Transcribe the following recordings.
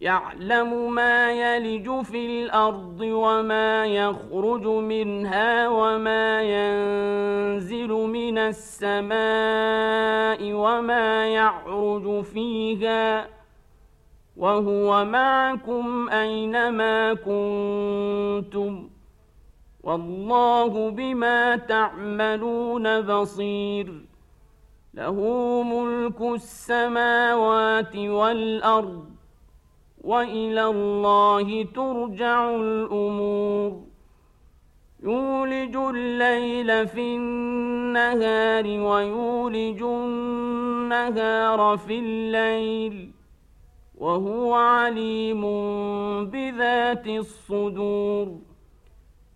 يعلم ما يلج في الأرض وما يخرج منها وما ينزل من السماء وما يعرج فيها وهو معكم أينما كنتم والله بما تعملون بصير له ملك السماوات والأرض وإلى الله ترجع الأمور. يولج الليل في النهار ويولج النهار في الليل وهو عليم بذات الصدور.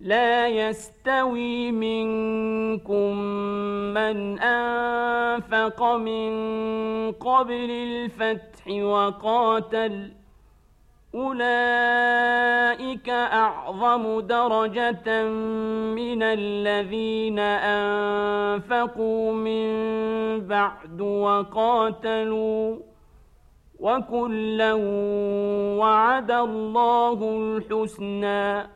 لا يستوي منكم من أنفق من قبل الفتح وقاتل. أولئك أعظم درجة من الذين أنفقوا من بعد وقاتلوا. وكلا وعد الله الحسنى.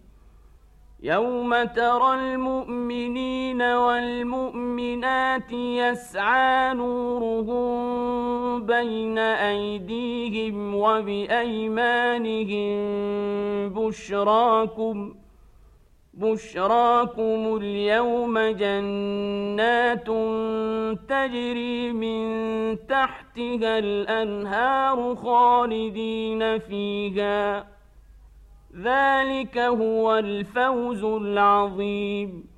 يوم ترى المؤمنين والمؤمنات يسعى نورهم بين ايديهم وبايمانهم بشراكم بشراكم اليوم جنات تجري من تحتها الانهار خالدين فيها ذلك هو الفوز العظيم.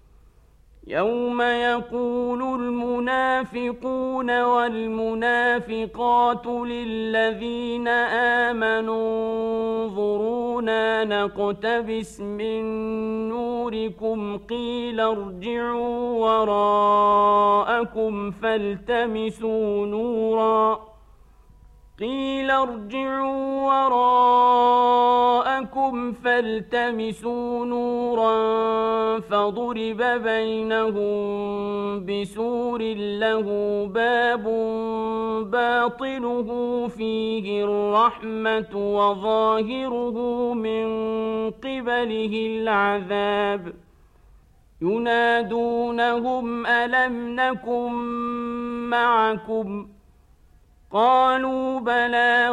يوم يقول المنافقون والمنافقات للذين آمنوا انظرونا نقتبس من نوركم قيل ارجعوا وراءكم فالتمسوا نورا. قيل ارجعوا وراءكم فالتمسوا نورا فضرب بينهم بسور له باب باطنه فيه الرحمة وظاهره من قبله العذاب ينادونهم ألم نكن معكم ؟ قالوا بلى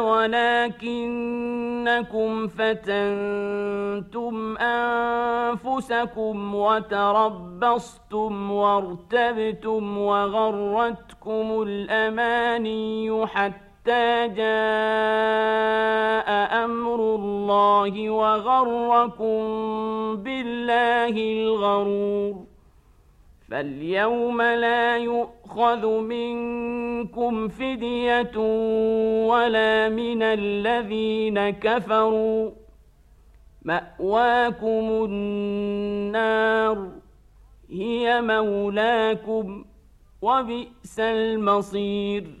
ولكنكم فتنتم أنفسكم وتربصتم وارتبتم وغرتكم الأماني حتى جاء أمر الله وغركم بالله الغرور فاليوم لا يؤخذ منكم فدية ولا من الذين كفروا مأواكم النار هي مولاكم وبئس المصير.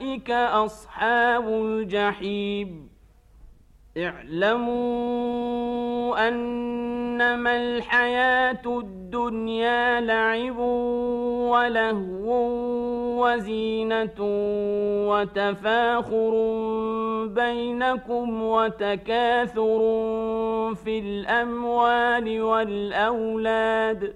أصحاب الجحيم اعلموا أنما الحياة الدنيا لعب ولهو وزينة وتفاخر بينكم وتكاثر في الأموال والأولاد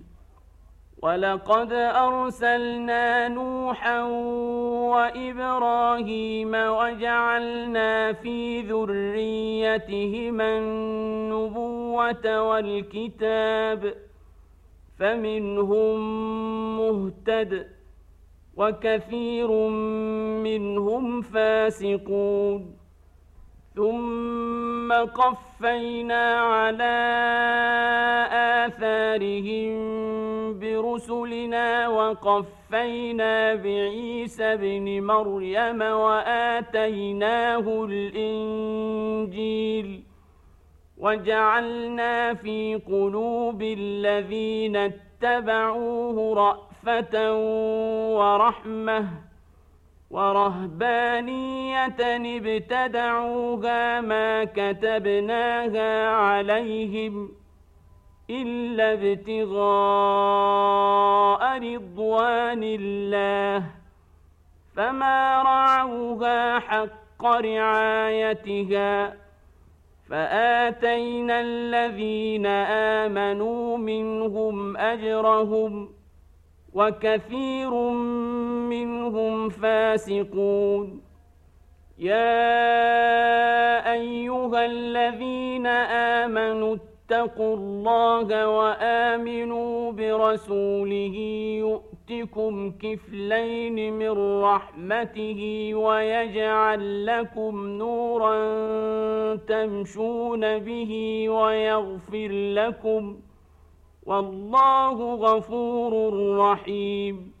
ولقد أرسلنا نوحا وإبراهيم وجعلنا في ذريتهما النبوة والكتاب فمنهم مهتد وكثير منهم فاسقون ثم قفينا على آثارهم برسلنا وقفينا بعيسى ابن مريم وآتيناه الإنجيل وجعلنا في قلوب الذين اتبعوه رأفة ورحمة ورهبانية ابتدعوها ما كتبناها عليهم إلا ابتغاء رضوان الله فما رعوها حق رعايتها فآتينا الذين آمنوا منهم أجرهم ۖ وكثير منهم فاسقون. يا أيها الذين آمنوا اتقوا الله وآمنوا برسوله يؤتكم كفلين من رحمته ويجعل لكم نورا تمشون به ويغفر لكم ۖ. والله غفور رحيم.